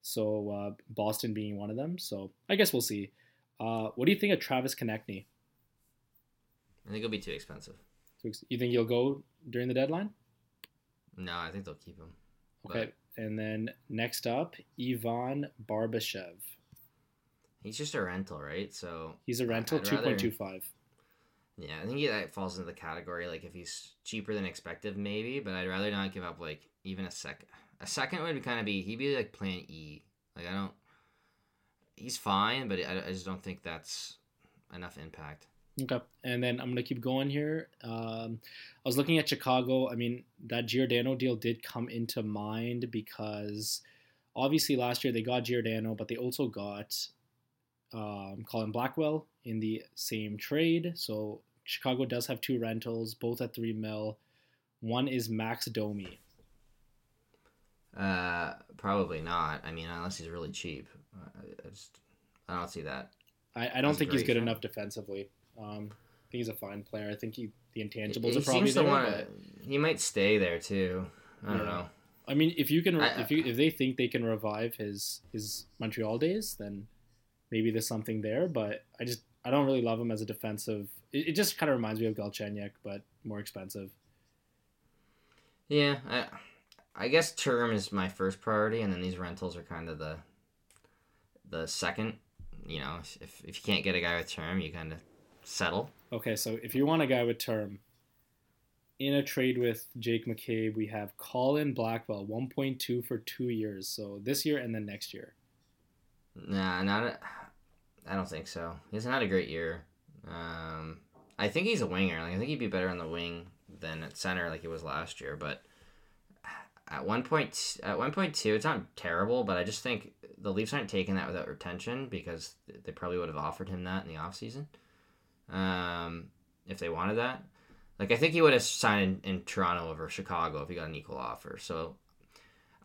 So uh, Boston being one of them. So I guess we'll see. Uh, what do you think of Travis Konecny? I think it'll be too expensive. You think he'll go during the deadline? No, I think they'll keep him. Okay. And then next up, Ivan Barbashev. He's just a rental, right? So He's a rental, two point two five. Yeah, I think he, that falls into the category like if he's cheaper than expected, maybe. But I'd rather not give up like even a second. A second would kind of be he'd be like plan E. Like I don't. He's fine, but I, I just don't think that's enough impact. Okay, and then I'm gonna keep going here. Um, I was looking at Chicago. I mean, that Giordano deal did come into mind because obviously last year they got Giordano, but they also got um, Colin Blackwell in the same trade. So Chicago does have two rentals, both at three mil. One is Max Domi. Uh, probably not. I mean, unless he's really cheap. I, I just I don't see that. I, I don't think he's good yeah. enough defensively. Um, I think he's a fine player. I think he the intangibles he are probably there. want but- He might stay there too. I don't know. I mean, if you can, I- if you if they think they can revive his his Montreal days, then maybe there's something there. But I just I don't really love him as a defensive. It, it just kind of reminds me of Galchenyuk, but more expensive. Yeah, I, I guess term is my first priority, and then these rentals are kind of the the second. You know, if if you can't get a guy with term, you kind of settle. Okay, so if you want a guy with term, in a trade with Jake McCabe, we have Colin Blackwell, 1.2 for two years. So this year and then next year. Nah, not. A, I don't think so. He hasn't a great year. Um, I think he's a winger. Like I think he'd be better on the wing than at center, like he was last year. But at one point, at one point two, it's not terrible. But I just think the Leafs aren't taking that without retention because they probably would have offered him that in the offseason. Um, if they wanted that, like I think he would have signed in, in Toronto over Chicago if he got an equal offer. So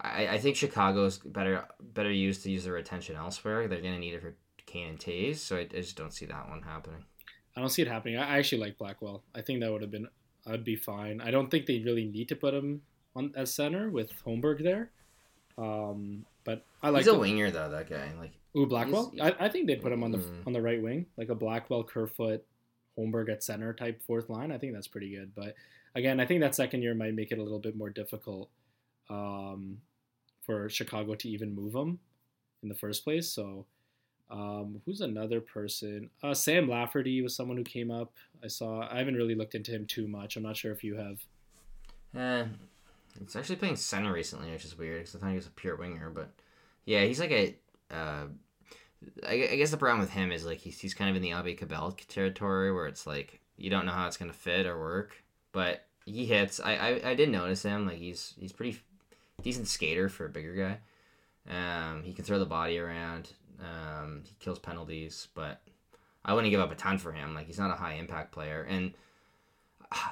I, I think Chicago's better better used to use their retention elsewhere. They're gonna need it for Kane and Toews, so I, I just don't see that one happening. I don't see it happening. I I actually like Blackwell. I think that would have been I'd be fine. I don't think they really need to put him on as center with Holmberg there. Um, but I like He's a the- winger though. That guy, like Ooh, Blackwell. I, I think they put him on the Mm. on the right wing, like a Blackwell, Kerfoot, Holmberg at center type fourth line. I think that's pretty good. But again, I think that second year might make it a little bit more difficult um, for Chicago to even move him in the first place. So Um, who's another person? Uh, Sam Lafferty was someone who came up. I saw. I haven't really looked into him too much. I'm not sure if you have. Uh, it's actually playing center recently, which is weird because I thought he was a pure winger. But yeah, he's like a. Uh, I, I guess the problem with him is like he's, he's kind of in the Abe Cabell territory where it's like you don't know how it's gonna fit or work, but he hits. I, I, I did notice him like he's he's pretty decent skater for a bigger guy. Um, he can throw the body around. Um, he kills penalties, but I wouldn't give up a ton for him. Like he's not a high impact player, and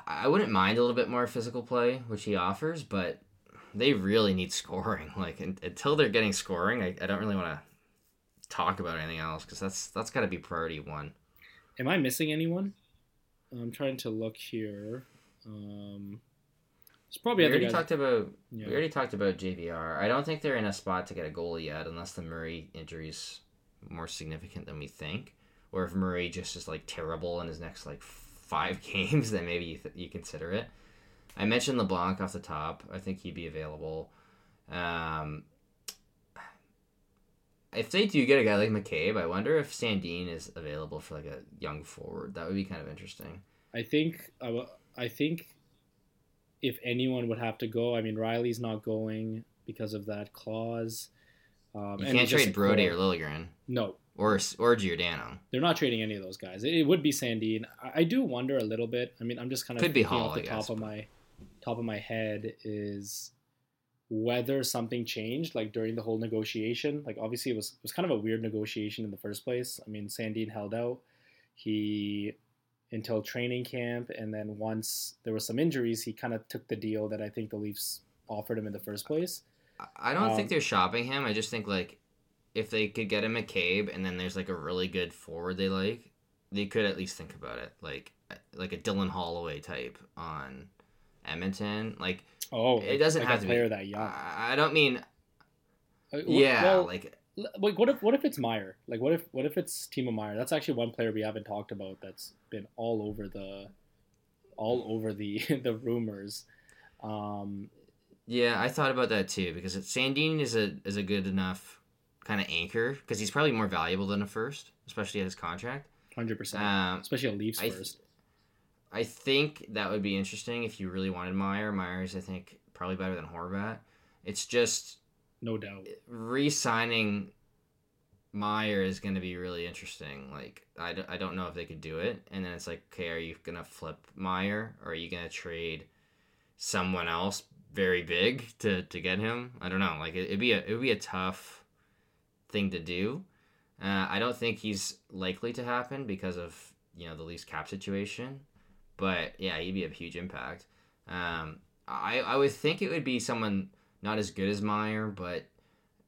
I wouldn't mind a little bit more physical play, which he offers, but they really need scoring. Like until they're getting scoring, I, I don't really want to talk about anything else because that's that's got to be priority one. Am I missing anyone? I'm trying to look here. Um, it's probably we already guys. talked about yeah. we already talked about JVR. I don't think they're in a spot to get a goalie yet, unless the Murray injury is more significant than we think, or if Murray just is like terrible in his next like five games, then maybe you, th- you consider it. I mentioned LeBlanc off the top. I think he'd be available. Um, if they do get a guy like McCabe, I wonder if Sandin is available for like a young forward. That would be kind of interesting. I think I think if anyone would have to go, I mean Rielly's not going because of that clause. Um, you can't trade Brodie or Liljegren. No. Or or Giordano. They're not trading any of those guys. It would be Sandin. I, I do wonder a little bit. I mean, I'm just kind of could be Holl, off the top of my top of my head is whether something changed like during the whole negotiation. Like obviously it was it was kind of a weird negotiation in the first place. I mean, Sandin held out. He until training camp, and then once there were some injuries, he kind of took the deal that I think the Leafs offered him in the first place. I don't um, think they're shopping him. I just think like if they could get a McCabe and then there's like a really good forward they like, they could at least think about it. Like like a Dylan Holloway type on Edmonton. Like oh, it doesn't like have to player be that young. I don't mean. Uh, yeah, well, like like what if what if it's Meier? Like what if what if it's Timo Meier? That's actually one player we haven't talked about that's been all over the all over the the rumors. Um, yeah, I thought about that too because it, Sandin is a is a good enough kind of anchor because he's probably more valuable than a first, especially at his contract. Hundred um, percent, especially a Leafs I th- first. I think that would be interesting if you really wanted Meier. Meier's, I think, probably better than Horvat. It's just no doubt. Re-signing Meier is going to be really interesting. Like, I d- I don't know if they could do it. And then it's like, okay, are you going to flip Meier or are you going to trade someone else very big to, to get him? I don't know. Like, it, would be a, it would be a tough thing to do. Uh, I don't think he's likely to happen because of, you know, the least cap situation. But yeah, he'd be a huge impact. Um, I, I would think it would be someone not as good as Meier, but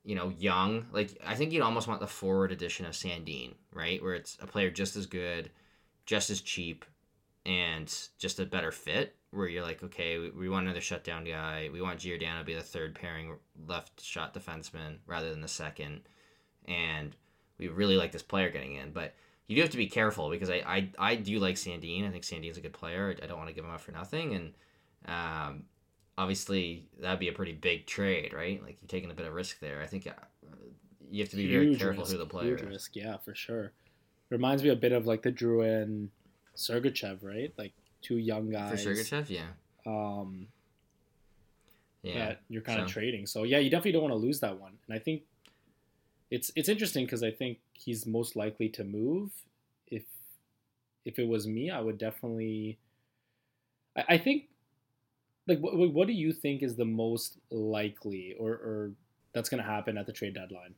you know, young. Like I think you'd almost want the forward edition of Sandin, right? Where it's a player just as good, just as cheap, and just a better fit. Where you're like, okay, we, we want another shutdown guy. We want Giordano to be the third pairing left shot defenseman rather than the second, and we really like this player getting in. But you do have to be careful because I I, I do like Sandin. I think Sandin's a good player. I don't want to give him up for nothing, and um, obviously that'd be a pretty big trade, right? Like you're taking a bit of risk there. I think uh, you have to be huge very careful risk, who the player huge is. Risk, yeah, for sure. Reminds me a bit of like the Drouin Sergachev, right? Like two young guys. For Sergachev, yeah. Um, yeah, you're kind of trading. So yeah, you definitely don't want to lose that one. And I think it's it's interesting because I think he's most likely to move. If if it was me, I would definitely. I, I think like what, what do you think is the most likely or, or that's going to happen at the trade deadline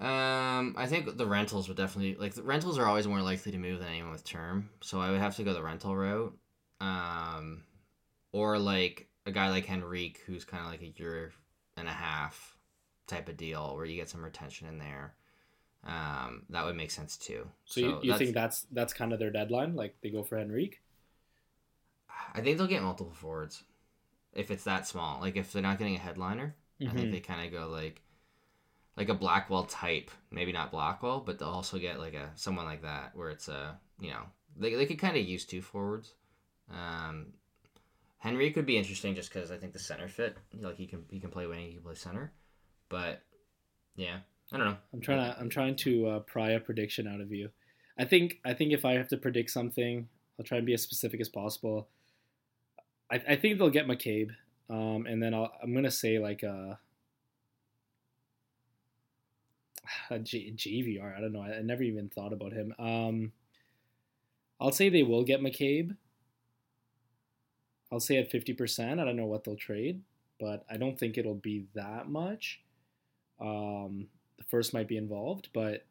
um i think the rentals would definitely like the rentals are always more likely to move than anyone with term so i would have to go the rental route um or like a guy like henrique who's kind of like a year and a half type of deal where you get some retention in there um that would make sense too so, so you, you think that's that's kind of their deadline like they go for henrique I think they'll get multiple forwards if it's that small. Like if they're not getting a headliner, mm-hmm. I think mm-hmm. they kind of go like like a Blackwell type. Maybe not Blackwell, but they'll also get like a someone like that where it's a you know they they could kind of use two forwards. Um, Henry could be interesting just because I think the center fit. Like he can he can play wing, he can play center, but yeah. I don't know. I'm trying to I'm trying to uh, pry a prediction out of you. I think I think if I have to predict something, I'll try and be as specific as possible. I, I think they'll get McCabe, um, and then I'll, I'm gonna say like a, a J, JVR. I don't know. I, I never even thought about him. Um, I'll say they will get McCabe. I'll say at fifty percent. I don't know what they'll trade, but I don't think it'll be that much. Um, the first might be involved, but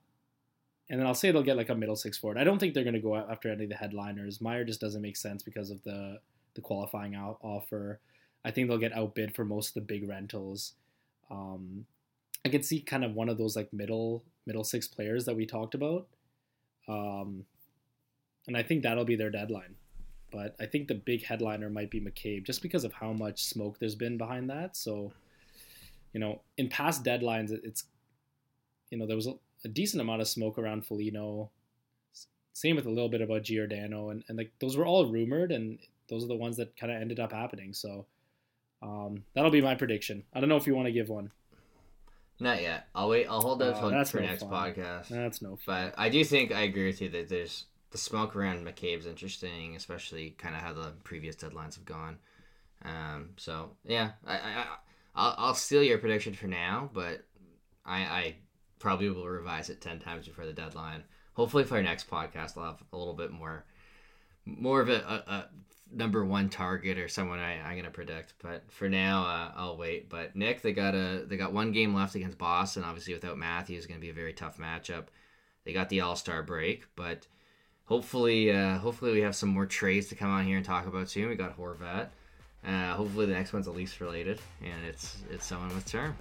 and then I'll say they'll get like a middle six forward. I don't think they're going to go after any of the headliners. Meier just doesn't make sense because of the the qualifying out offer. I think they'll get outbid for most of the big rentals. Um, I could see kind of one of those like middle middle six players that we talked about, um, and I think that'll be their deadline. But I think the big headliner might be McCabe, just because of how much smoke there's been behind that. So, you know, in past deadlines, it's you know there was a, a decent amount of smoke around Foligno. Same with a little bit about Giordano, and, and like those were all rumored, and those are the ones that kind of ended up happening. So um, that'll be my prediction. I don't know if you want to give one. Not yet. I'll wait. I'll hold that Oh, for, no next fun. podcast. That's no fun. But I do think I agree with you that there's the smoke around McCabe's interesting, especially kind of how the previous deadlines have gone. Um, so yeah, I, I, I I'll, I'll steal your prediction for now, but I, I probably will revise it ten times before the deadline. Hopefully, for our next podcast, I'll have a little bit more, more of a, a, a number one target or someone I, I'm gonna predict. But for now, uh, I'll wait. But Nick, they got a they got one game left against Boston. Obviously, without Matthew, Matthews, to be a very tough matchup. They got the All Star break, but hopefully, uh, hopefully we have some more trades to come on here and talk about soon. We got Horvat. Uh, hopefully, the next one's at least related, and it's it's someone with term.